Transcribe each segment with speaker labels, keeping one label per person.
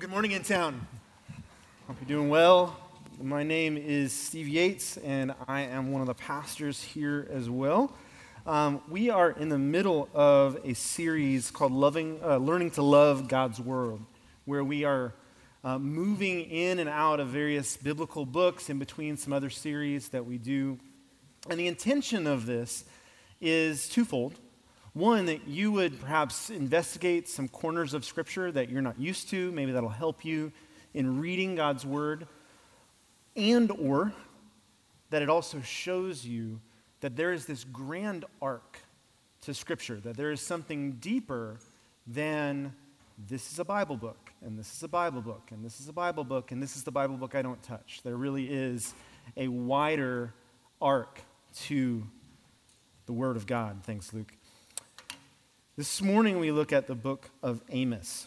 Speaker 1: Well, good morning InTown. Hope you're doing well. My name is Steve Yates, and I am one of the pastors here as well. Um, we are in the middle of a series called Loving, uh, Learning to Love God's World, where we are uh, moving in and out of various biblical books in between some other series that we do. And the intention of this is twofold. One, that you would perhaps investigate some corners of Scripture that you're not used to. Maybe that'll help you in reading God's Word. And or that it also shows you that there is this grand arc to Scripture, that there is something deeper than this is a Bible book, and this is a Bible book, and this is a Bible book, and this is the Bible book I don't touch. There really is a wider arc to the Word of God. Thanks, Luke. This morning we look at the book of Amos.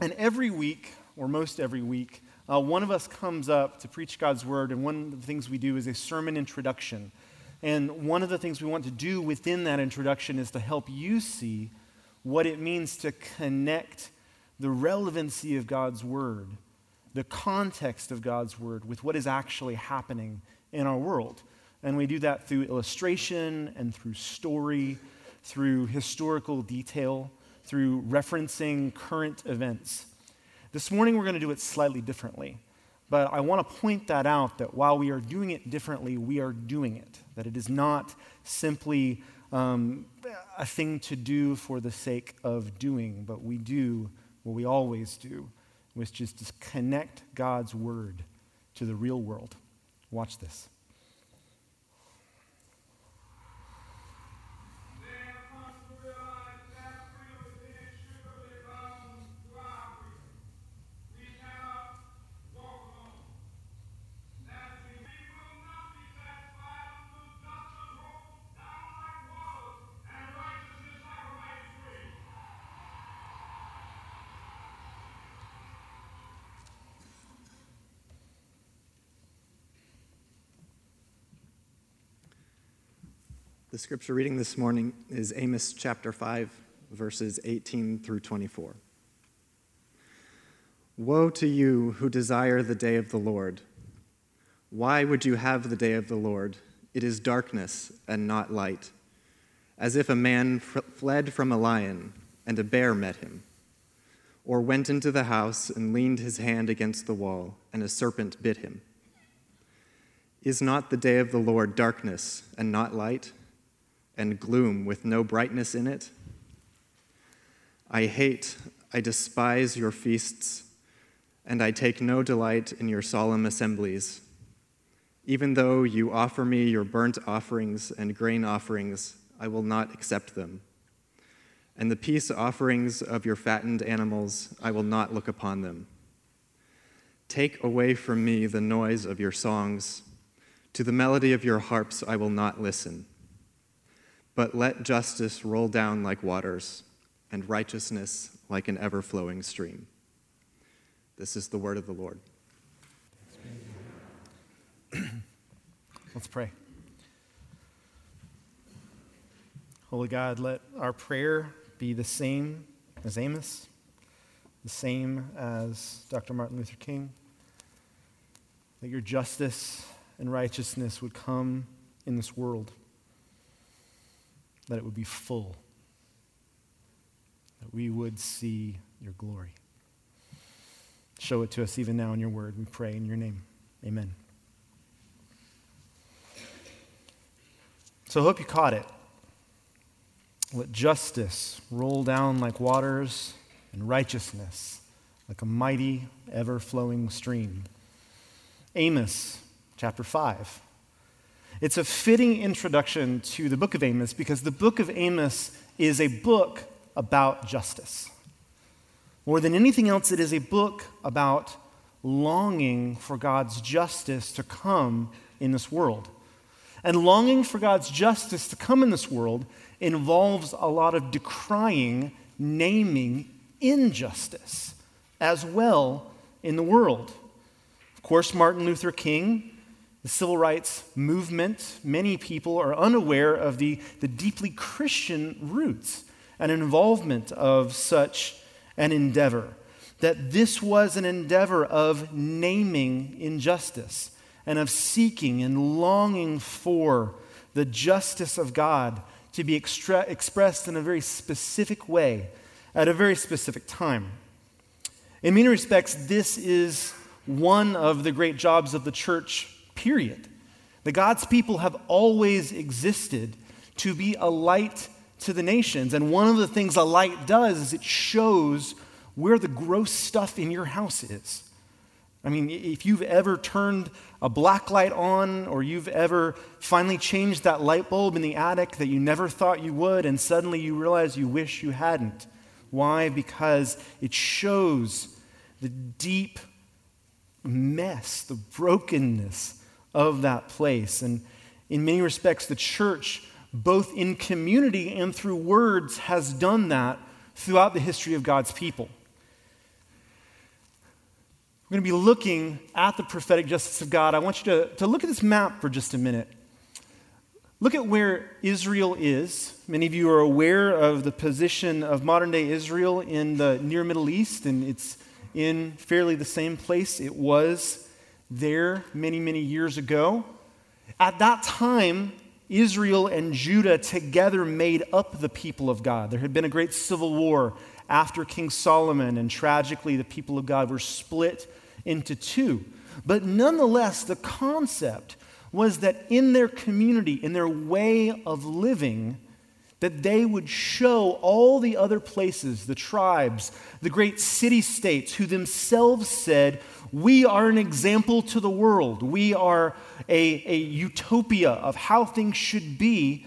Speaker 1: And every week, or most every week, uh, one of us comes up to preach God's word, and one of the things we do is a sermon introduction. And one of the things we want to do within that introduction is to help you see what it means to connect the relevancy of God's word, the context of God's word, with what is actually happening in our world. And we do that through illustration and through story through historical detail, through referencing current events. This morning, we're going to do it slightly differently. But I want to point that out that while we are doing it differently, we are doing it. That it is not simply um, a thing to do for the sake of doing, but we do what we always do, which is to connect God's word to the real world. Watch this.
Speaker 2: The scripture reading this morning is Amos chapter 5, verses 18 through 24. Woe to you who desire the day of the Lord. Why would you have the day of the Lord? It is darkness and not light, as if a man fled from a lion and a bear met him, or went into the house and leaned his hand against the wall and a serpent bit him. Is not the day of the Lord darkness and not light? And gloom with no brightness in it? I hate, I despise your feasts, and I take no delight in your solemn assemblies. Even though you offer me your burnt offerings and grain offerings, I will not accept them. And the peace offerings of your fattened animals, I will not look upon them. Take away from me the noise of your songs. To the melody of your harps, I will not listen. But let justice roll down like waters, and righteousness like an ever flowing stream. This is the word of the Lord.
Speaker 1: Let's pray. Holy God, let our prayer be the same as Amos, the same as Dr. Martin Luther King. That your justice and righteousness would come in this world that it would be full, that we would see your glory. Show it to us even now in your word. We pray in your name. Amen. So I hope you caught it. Let justice roll down like waters and righteousness like a mighty, ever flowing stream. Amos chapter 5. It's a fitting introduction to the book of Amos because the book of Amos is a book about justice. More than anything else, it is a book about longing for God's justice to come in this world. And longing for God's justice to come in this world involves a lot of decrying, naming injustice as well in the world. Of course, Martin Luther King the civil rights movement, many people are unaware of the, the deeply Christian roots and involvement of such an endeavor. that this was an endeavor of naming injustice and of seeking and longing for the justice of God to be extra- expressed in a very specific way at a very specific time. In many respects, this is one of the great jobs of the church, period. The God's people have always existed to be a light to the nations. And one of the things a light does is it shows where the gross stuff in your house is. I mean, if you've ever turned a black light on, or you've ever finally changed that light bulb in the attic that you never thought you would, and suddenly you realize you wish you hadn't. Why? Because it shows the deep mess, the brokenness of that place. And in many respects, the church, both in community and through words, has done that throughout the history of God's people. We're going to be looking at the prophetic justice of God. I want you to, to look at this map for just a minute. Look at where Israel is. Many of you are aware of the position of modern day Israel in the near Middle East, and it's in fairly the same place it was there many, many years ago. At that time, Israel and Judah together made up the people of God. There had been a great civil war after King Solomon, and tragically, the people of God were split into two. But nonetheless, the concept was that in their community, in their way of living, that they would show all the other places, the tribes, the great city states, who themselves said, We are an example to the world. We are a, a utopia of how things should be.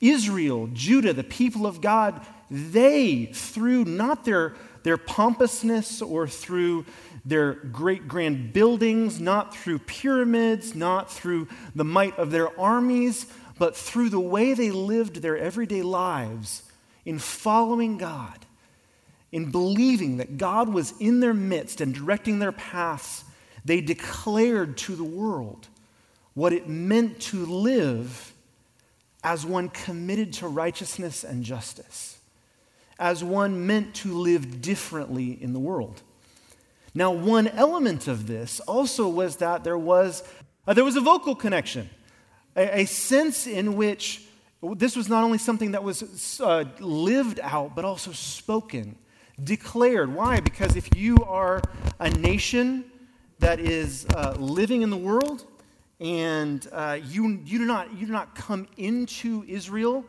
Speaker 1: Israel, Judah, the people of God, they, through not their, their pompousness or through their great grand buildings, not through pyramids, not through the might of their armies, but through the way they lived their everyday lives in following God, in believing that God was in their midst and directing their paths, they declared to the world what it meant to live as one committed to righteousness and justice, as one meant to live differently in the world. Now, one element of this also was that there was, uh, there was a vocal connection a, a sense in which this was not only something that was uh, lived out, but also spoken, declared. Why? Because if you are a nation that is uh, living in the world and uh, you, you, do not, you do not come into Israel,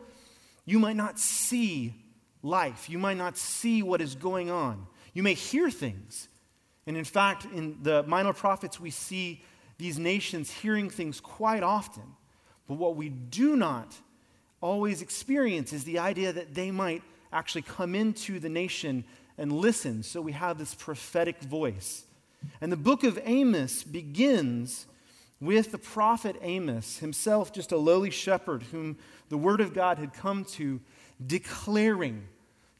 Speaker 1: you might not see life. You might not see what is going on. You may hear things. And in fact, in the minor prophets, we see these nations hearing things quite often. But what we do not always experience is the idea that they might actually come into the nation and listen. So we have this prophetic voice. And the book of Amos begins with the prophet Amos, himself just a lowly shepherd whom the word of God had come to, declaring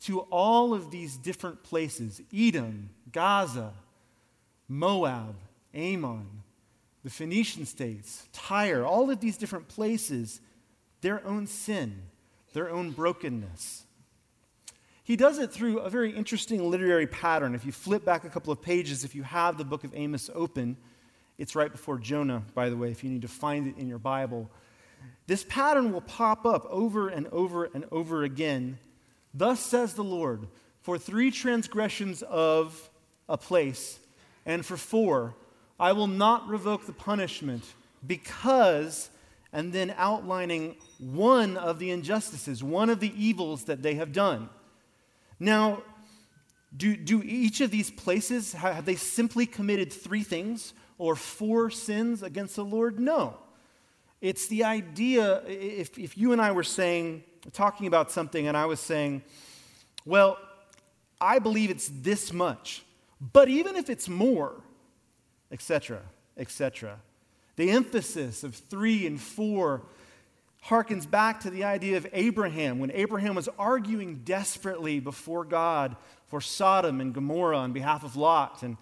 Speaker 1: to all of these different places Edom, Gaza, Moab, Ammon, the Phoenician states, Tyre, all of these different places, their own sin, their own brokenness. He does it through a very interesting literary pattern. If you flip back a couple of pages, if you have the book of Amos open, it's right before Jonah, by the way, if you need to find it in your Bible. This pattern will pop up over and over and over again. Thus says the Lord, for three transgressions of a place, and for four, I will not revoke the punishment because, and then outlining one of the injustices, one of the evils that they have done. Now, do, do each of these places, have they simply committed three things or four sins against the Lord? No. It's the idea, if, if you and I were saying, talking about something, and I was saying, well, I believe it's this much, but even if it's more, etc., etc. The emphasis of three and four harkens back to the idea of Abraham when Abraham was arguing desperately before God for Sodom and Gomorrah on behalf of Lot. And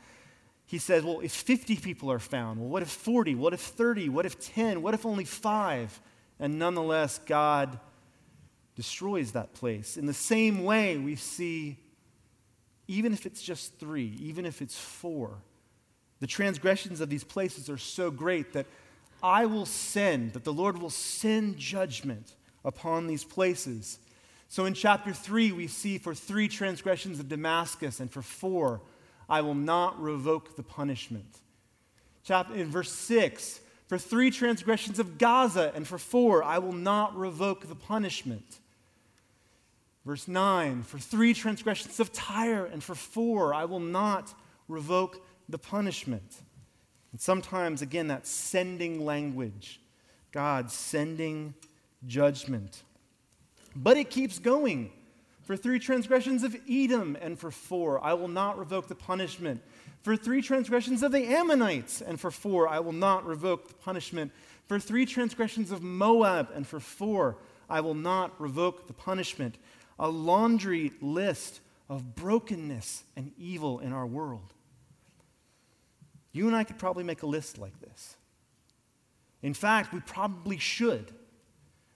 Speaker 1: he says, Well, if 50 people are found, well, what if 40? What if 30? What if 10? What if only five? And nonetheless, God destroys that place. In the same way, we see even if it's just three, even if it's four. The transgressions of these places are so great that I will send, that the Lord will send judgment upon these places. So in chapter 3, we see for three transgressions of Damascus, and for four, I will not revoke the punishment. Chapter, in verse 6, for three transgressions of Gaza, and for four, I will not revoke the punishment. Verse 9, for three transgressions of Tyre, and for four, I will not revoke the punishment. And sometimes, again, that sending language, God sending judgment. But it keeps going. For three transgressions of Edom, and for four, I will not revoke the punishment. For three transgressions of the Ammonites, and for four, I will not revoke the punishment. For three transgressions of Moab, and for four, I will not revoke the punishment. A laundry list of brokenness and evil in our world. You and I could probably make a list like this. In fact, we probably should.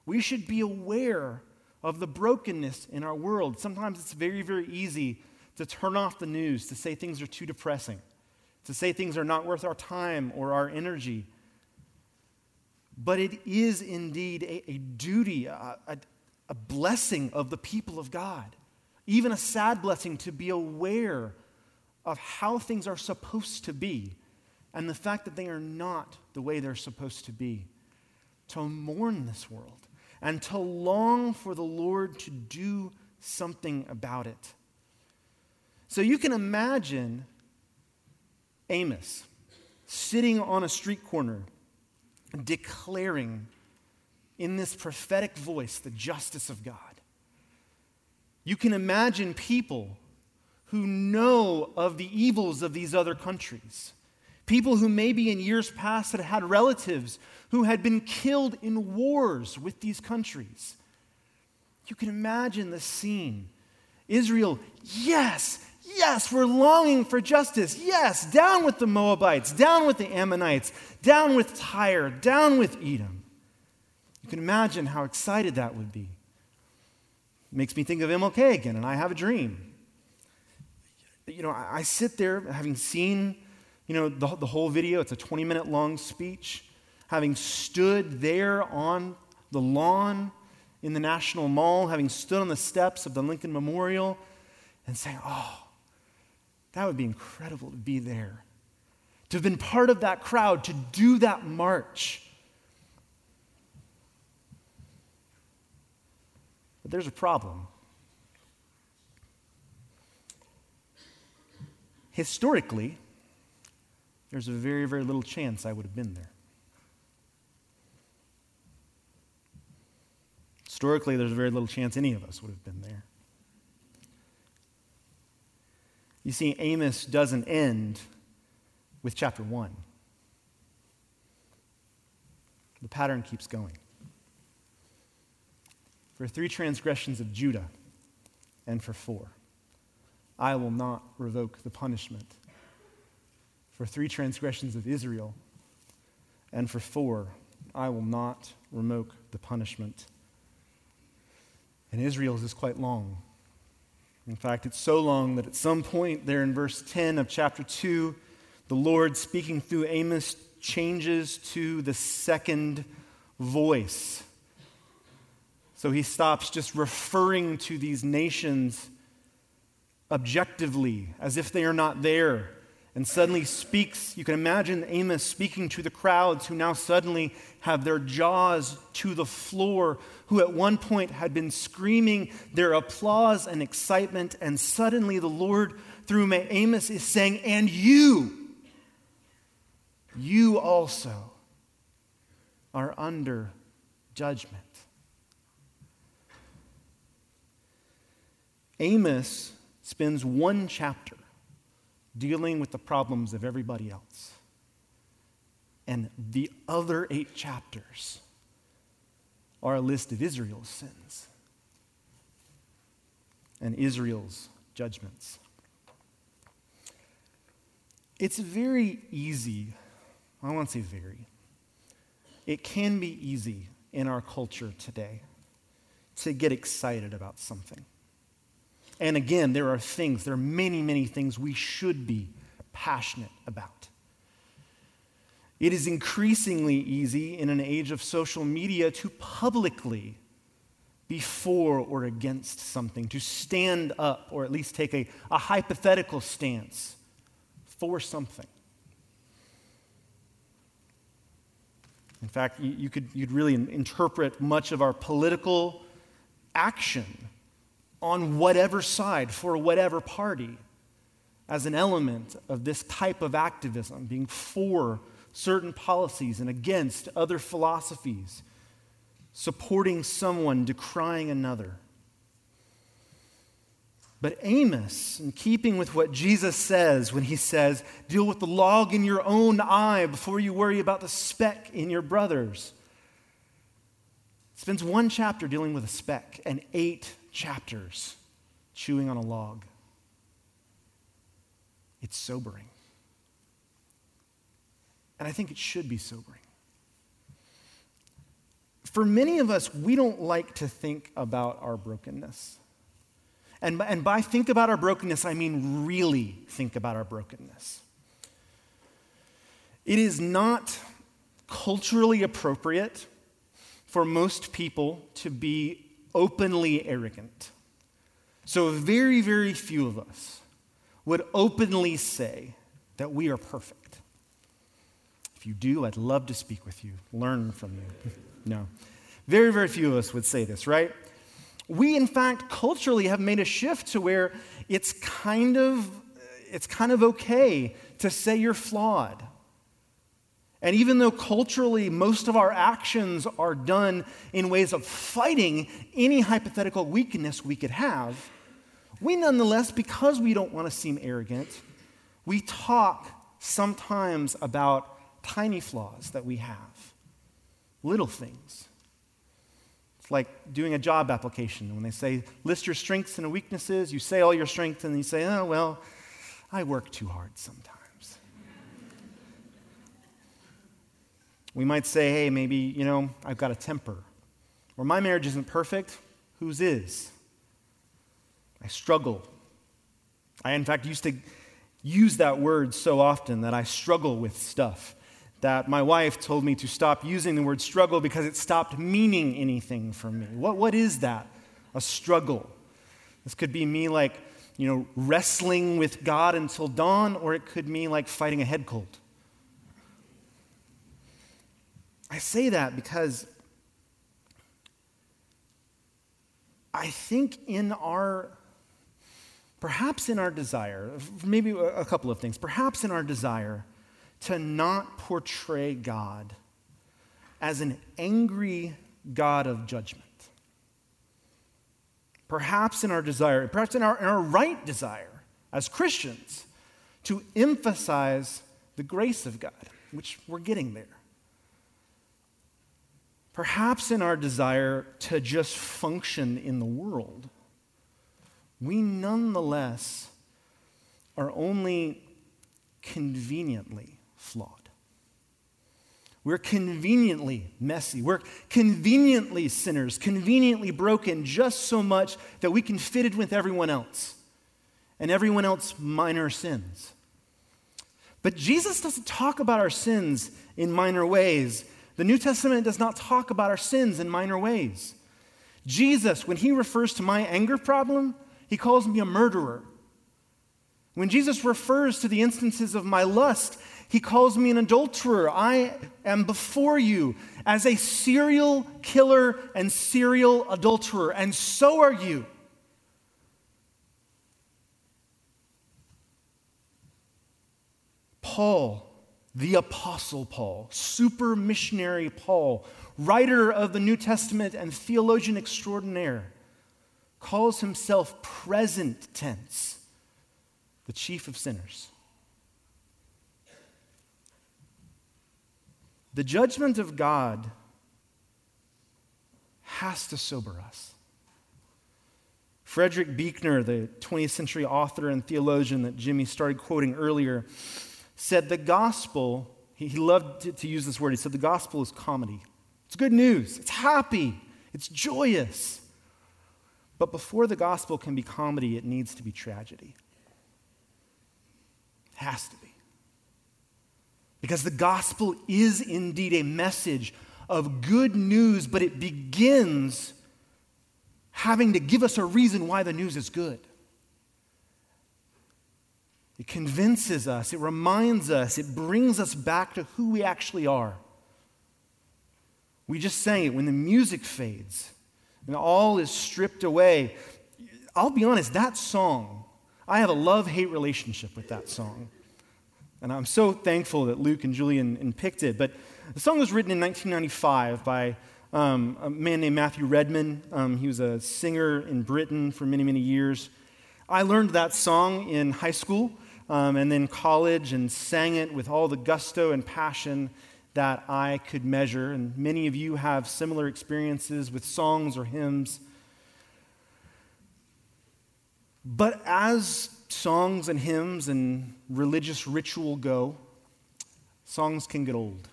Speaker 1: We should be aware of the brokenness in our world. Sometimes it's very, very easy to turn off the news, to say things are too depressing, to say things are not worth our time or our energy. But it is indeed a, a duty, a, a, a blessing of the people of God, even a sad blessing to be aware of how things are supposed to be and the fact that they are not the way they're supposed to be, to mourn this world and to long for the Lord to do something about it. So you can imagine Amos sitting on a street corner declaring in this prophetic voice the justice of God. You can imagine people who know of the evils of these other countries People who maybe in years past had had relatives who had been killed in wars with these countries. You can imagine the scene. Israel, yes, yes, we're longing for justice. Yes, down with the Moabites, down with the Ammonites, down with Tyre, down with Edom. You can imagine how excited that would be. It makes me think of MLK again, and I have a dream. You know, I, I sit there having seen you know, the, the whole video, it's a 20 minute long speech. Having stood there on the lawn in the National Mall, having stood on the steps of the Lincoln Memorial, and saying, oh, that would be incredible to be there. To have been part of that crowd, to do that march. But there's a problem. Historically, there's a very, very little chance I would have been there. Historically, there's very little chance any of us would have been there. You see, Amos doesn't end with chapter 1. The pattern keeps going. For three transgressions of Judah, and for four, I will not revoke the punishment for three transgressions of Israel, and for four, I will not remoke the punishment. And Israel's is quite long. In fact, it's so long that at some point there in verse 10 of chapter 2, the Lord speaking through Amos changes to the second voice. So he stops just referring to these nations objectively as if they are not there and suddenly speaks. You can imagine Amos speaking to the crowds who now suddenly have their jaws to the floor, who at one point had been screaming their applause and excitement, and suddenly the Lord, through Amos, is saying, And you, you also are under judgment. Amos spends one chapter dealing with the problems of everybody else. And the other eight chapters are a list of Israel's sins and Israel's judgments. It's very easy, I won't say very, it can be easy in our culture today to get excited about something. And again, there are things, there are many, many things we should be passionate about. It is increasingly easy in an age of social media to publicly be for or against something, to stand up or at least take a, a hypothetical stance for something. In fact, you, could you'd really interpret much of our political action on whatever side for whatever party as an element of this type of activism, being for certain policies and against other philosophies, supporting someone, decrying another. But Amos, in keeping with what Jesus says when he says, deal with the log in your own eye before you worry about the speck in your brother's, spends one chapter dealing with a speck and eight chapters chewing on a log. It's sobering. And I think it should be sobering. For many of us, we don't like to think about our brokenness. And, and by think about our brokenness, I mean really think about our brokenness. It is not culturally appropriate for most people to be openly arrogant. So, very, very few of us would openly say that we are perfect. If you do, I'd love to speak with you, learn from you. no. Very, very few of us would say this, right? We, in fact, culturally have made a shift to where it's kind of, it's kind of okay to say you're flawed. And even though culturally most of our actions are done in ways of fighting any hypothetical weakness we could have, we nonetheless, because we don't want to seem arrogant, we talk sometimes about tiny flaws that we have, little things. It's like doing a job application. When they say, list your strengths and weaknesses, you say all your strengths, and you say, oh, well, I work too hard sometimes. We might say, hey, maybe, you know, I've got a temper. Or my marriage isn't perfect. Whose is? I struggle. I, in fact, used to use that word so often that I struggle with stuff that my wife told me to stop using the word struggle because it stopped meaning anything for me. What, what is that? A struggle. This could be me like, you know, wrestling with God until dawn, or it could mean like fighting a head cold. I say that because I think in our, perhaps in our desire, maybe a couple of things, perhaps in our desire to not portray God as an angry God of judgment. Perhaps in our desire, perhaps in our, in our right desire as Christians, to emphasize the grace of God, which we're getting there. Perhaps in our desire to just function in the world, we nonetheless are only conveniently flawed. We're conveniently messy. We're conveniently sinners, conveniently broken just so much that we can fit it with everyone else and everyone else minor sins. But Jesus doesn't talk about our sins in minor ways. The New Testament does not talk about our sins in minor ways. Jesus, when he refers to my anger problem, he calls me a murderer. When Jesus refers to the instances of my lust, he calls me an adulterer. I am before you as a serial killer and serial adulterer, and so are you. Paul, the Apostle Paul, super missionary Paul, writer of the New Testament and theologian extraordinaire, calls himself present tense, the chief of sinners. The judgment of God has to sober us. Frederick Buechner, the 20th century author and theologian that Jimmy started quoting earlier, said the gospel, he loved to use this word, he said the gospel is comedy. It's good news, it's happy, it's joyous. But before the gospel can be comedy, it needs to be tragedy. It has to be. Because the gospel is indeed a message of good news, but it begins having to give us a reason why the news is good. It convinces us, it reminds us, it brings us back to who we actually are. We just sang it when the music fades and all is stripped away. I'll be honest, that song, I have a love hate relationship with that song. And I'm so thankful that Luke and Julian picked it. But the song was written in 1995 by um, a man named Matthew Redman. Um, he was a singer in Britain for many, many years. I learned that song in high school um, and then college and sang it with all the gusto and passion that I could measure. And many of you have similar experiences with songs or hymns. But as songs and hymns and religious ritual go, songs can get old.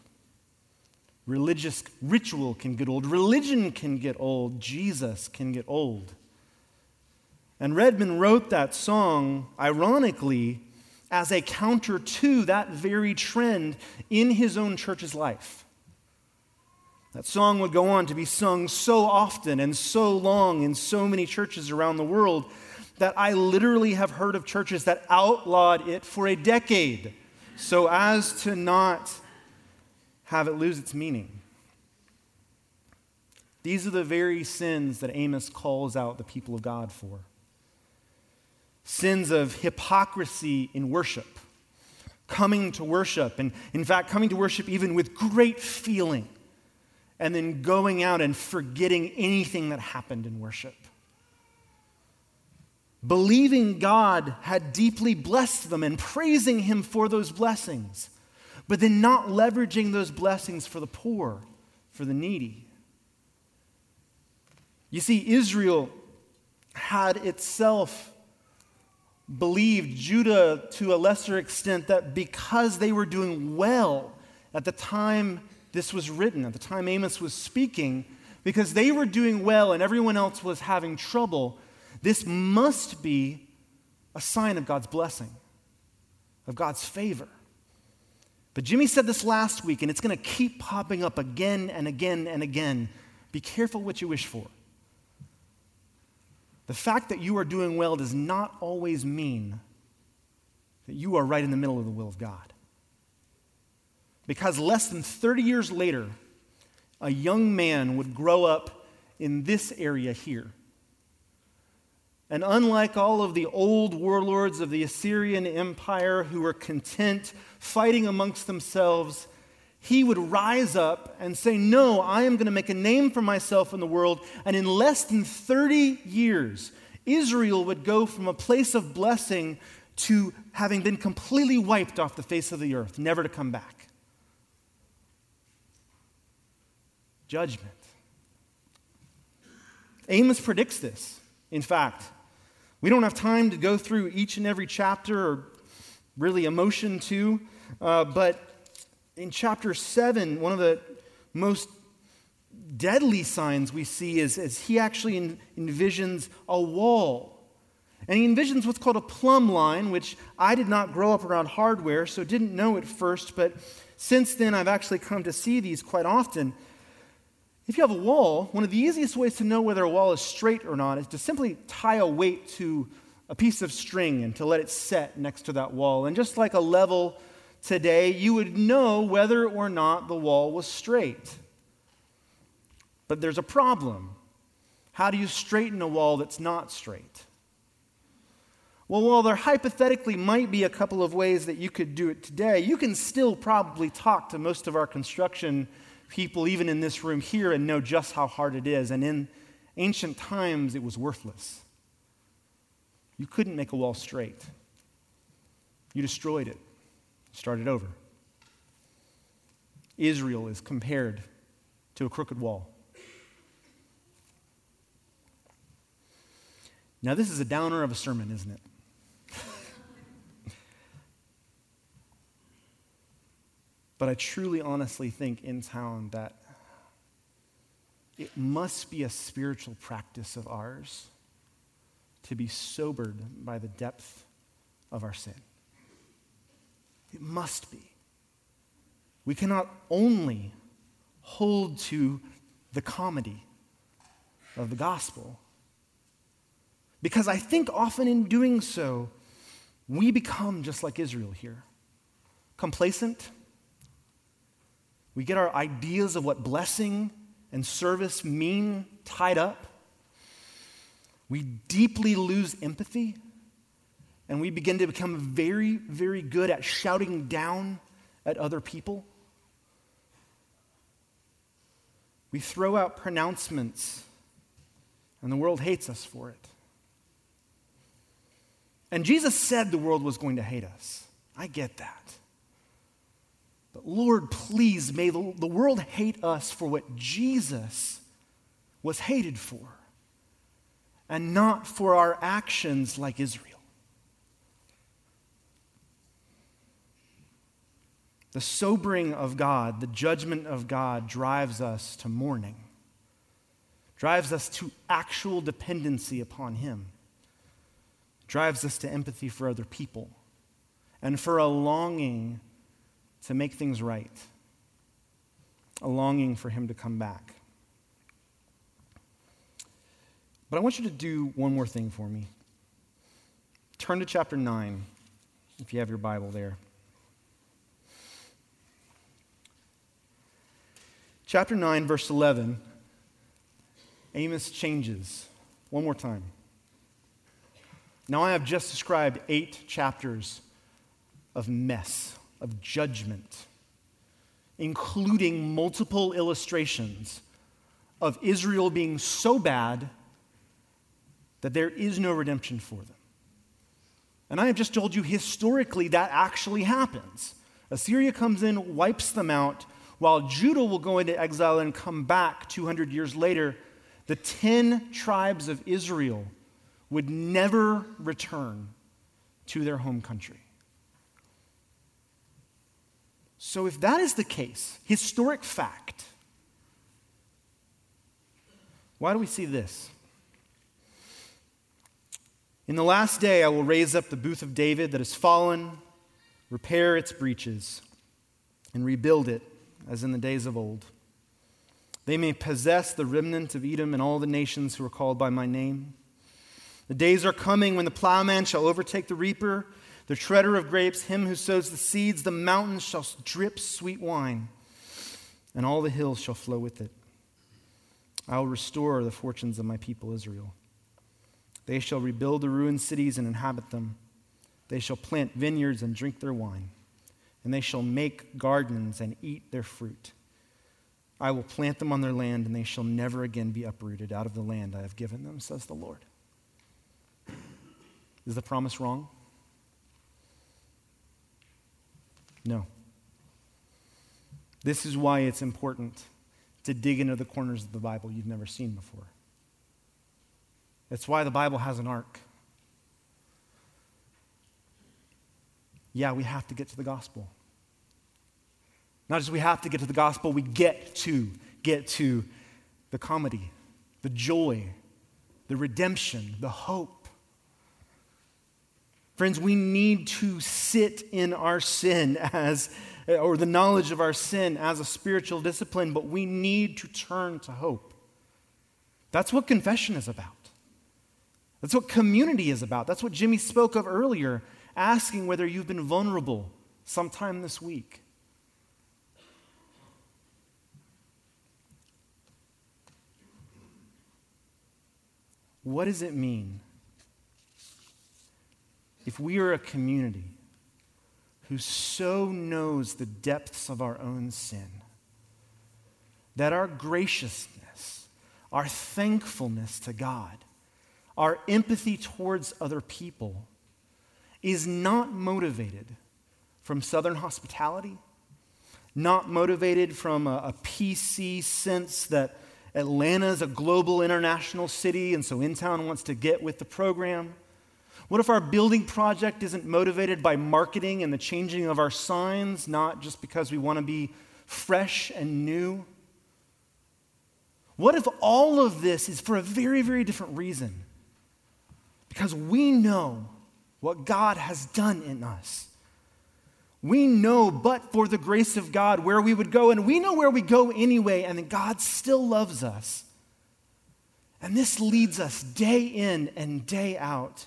Speaker 1: Religious ritual can get old. Religion can get old. Jesus can get old. And Redman wrote that song, ironically, as a counter to that very trend in his own church's life. That song would go on to be sung so often and so long in so many churches around the world that I literally have heard of churches that outlawed it for a decade so as to not have it lose its meaning. These are the very sins that Amos calls out the people of God for sins of hypocrisy in worship, coming to worship, and in fact, coming to worship even with great feeling, and then going out and forgetting anything that happened in worship. Believing God had deeply blessed them and praising Him for those blessings, but then not leveraging those blessings for the poor, for the needy. You see, Israel had itself believed, Judah to a lesser extent, that because they were doing well at the time this was written, at the time Amos was speaking, because they were doing well and everyone else was having trouble, this must be a sign of God's blessing, of God's favor. But Jimmy said this last week, and it's going to keep popping up again and again and again. Be careful what you wish for. The fact that you are doing well does not always mean that you are right in the middle of the will of God. Because less than 30 years later, a young man would grow up in this area here. And unlike all of the old warlords of the Assyrian Empire who were content fighting amongst themselves he would rise up and say, No, I am going to make a name for myself in the world. And in less than 30 years, Israel would go from a place of blessing to having been completely wiped off the face of the earth, never to come back. Judgment. Amos predicts this. In fact, we don't have time to go through each and every chapter or really emotion too, uh, but in chapter 7, one of the most deadly signs we see is, is he actually envisions a wall. And he envisions what's called a plumb line, which I did not grow up around hardware, so didn't know at first, but since then I've actually come to see these quite often. If you have a wall, one of the easiest ways to know whether a wall is straight or not is to simply tie a weight to a piece of string and to let it set next to that wall. And just like a level today, you would know whether or not the wall was straight. But there's a problem. How do you straighten a wall that's not straight? Well, while there hypothetically might be a couple of ways that you could do it today, you can still probably talk to most of our construction people, even in this room here, and know just how hard it is. And in ancient times, it was worthless. You couldn't make a wall straight, you destroyed it. Started over. Israel is compared to a crooked wall. Now, this is a downer of a sermon, isn't it? but I truly, honestly think InTown that it must be a spiritual practice of ours to be sobered by the depth of our sin. It must be. We cannot only hold to the comedy of the gospel, because I think often in doing so, we become just like Israel here complacent. We get our ideas of what blessing and service mean tied up. We deeply lose empathy, and we begin to become very, very good at shouting down at other people. We throw out pronouncements, and the world hates us for it. And Jesus said the world was going to hate us. I get that. But Lord, please, may the, the world hate us for what Jesus was hated for and not for our actions like Israel. The sobering of God, the judgment of God drives us to mourning, drives us to actual dependency upon Him drives us to empathy for other people and for a longing to make things right, a longing for Him to come back. But I want you to do one more thing for me. Turn to chapter 9, if you have your Bible there. Chapter 9, verse 11, Amos changes one more time. Now, I have just described eight chapters of mess, of judgment, including multiple illustrations of Israel being so bad that there is no redemption for them. And I have just told you historically that actually happens. Assyria comes in, wipes them out, while Judah will go into exile and come back 200 years later. The 10 tribes of Israel would never return to their home country. So, if that is the case, historic fact, why do we see this? In the last day, I will raise up the booth of David that has fallen, repair its breaches, and rebuild it as in the days of old. They may possess the remnant of Edom and all the nations who are called by my name. The days are coming when the plowman shall overtake the reaper, the treader of grapes, him who sows the seeds. The mountains shall drip sweet wine, and all the hills shall flow with it. I will restore the fortunes of my people Israel. They shall rebuild the ruined cities and inhabit them. They shall plant vineyards and drink their wine, and they shall make gardens and eat their fruit. I will plant them on their land, and they shall never again be uprooted out of the land I have given them, says the Lord. Is the promise wrong? No. This is why it's important to dig into the corners of the Bible you've never seen before. That's why the Bible has an arc. Yeah, we have to get to the gospel. Not just we have to get to the gospel, we get to get to the comedy, the joy, the redemption, the hope Friends, we need to sit in our sin as, or the knowledge of our sin as a spiritual discipline, but we need to turn to hope. That's what confession is about. That's what community is about. That's what Jimmy spoke of earlier, asking whether you've been vulnerable sometime this week. What does it mean if we are a community who so knows the depths of our own sin, that our graciousness, our thankfulness to God, our empathy towards other people is not motivated from Southern hospitality, not motivated from a, a PC sense that Atlanta is a global international city and so InTown wants to get with the program what if our building project isn't motivated by marketing and the changing of our signs, not just because we want to be fresh and new? What if all of this is for a very, very different reason? Because we know what God has done in us. We know, but for the grace of God, where we would go, and we know where we go anyway, and God still loves us. And this leads us day in and day out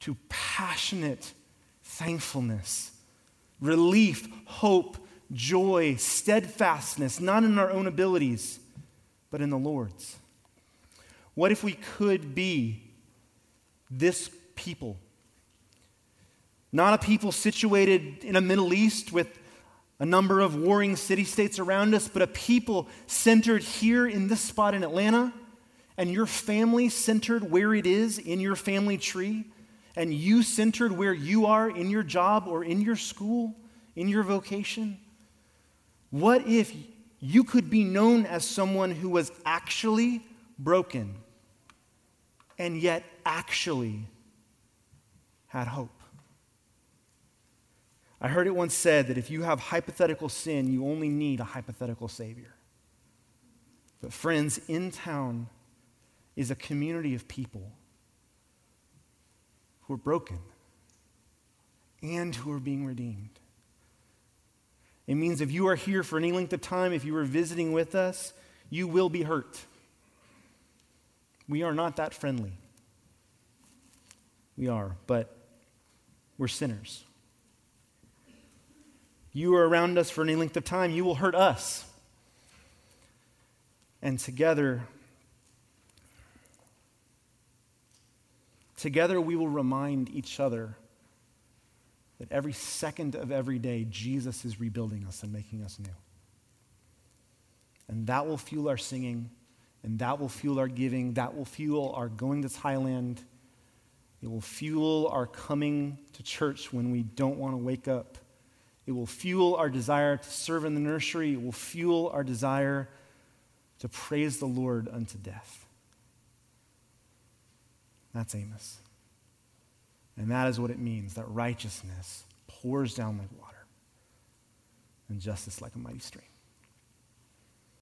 Speaker 1: to passionate thankfulness, relief, hope, joy, steadfastness, not in our own abilities, but in the Lord's. What if we could be this people? Not a people situated in a Middle East with a number of warring city states around us, but a people centered here in this spot in Atlanta, and your family centered where it is in your family tree, and you centered where you are in your job or in your school, in your vocation. What if you could be known as someone who was actually broken and yet actually had hope? I heard it once said that if you have hypothetical sin, you only need a hypothetical Savior. But, friends, InTown is a community of people who are broken and who are being redeemed. It means if you are here for any length of time, if you are visiting with us, you will be hurt. We are not that friendly. We are, but we're sinners. You are around us for any length of time, you will hurt us. And together, together we will remind each other that every second of every day, Jesus is rebuilding us and making us new. And that will fuel our singing, and that will fuel our giving, that will fuel our going to Thailand. It will fuel our coming to church when we don't want to wake up. It will fuel our desire to serve in the nursery. It will fuel our desire to praise the Lord unto death. That's Amos. And that is what it means that righteousness pours down like water and justice like a mighty stream.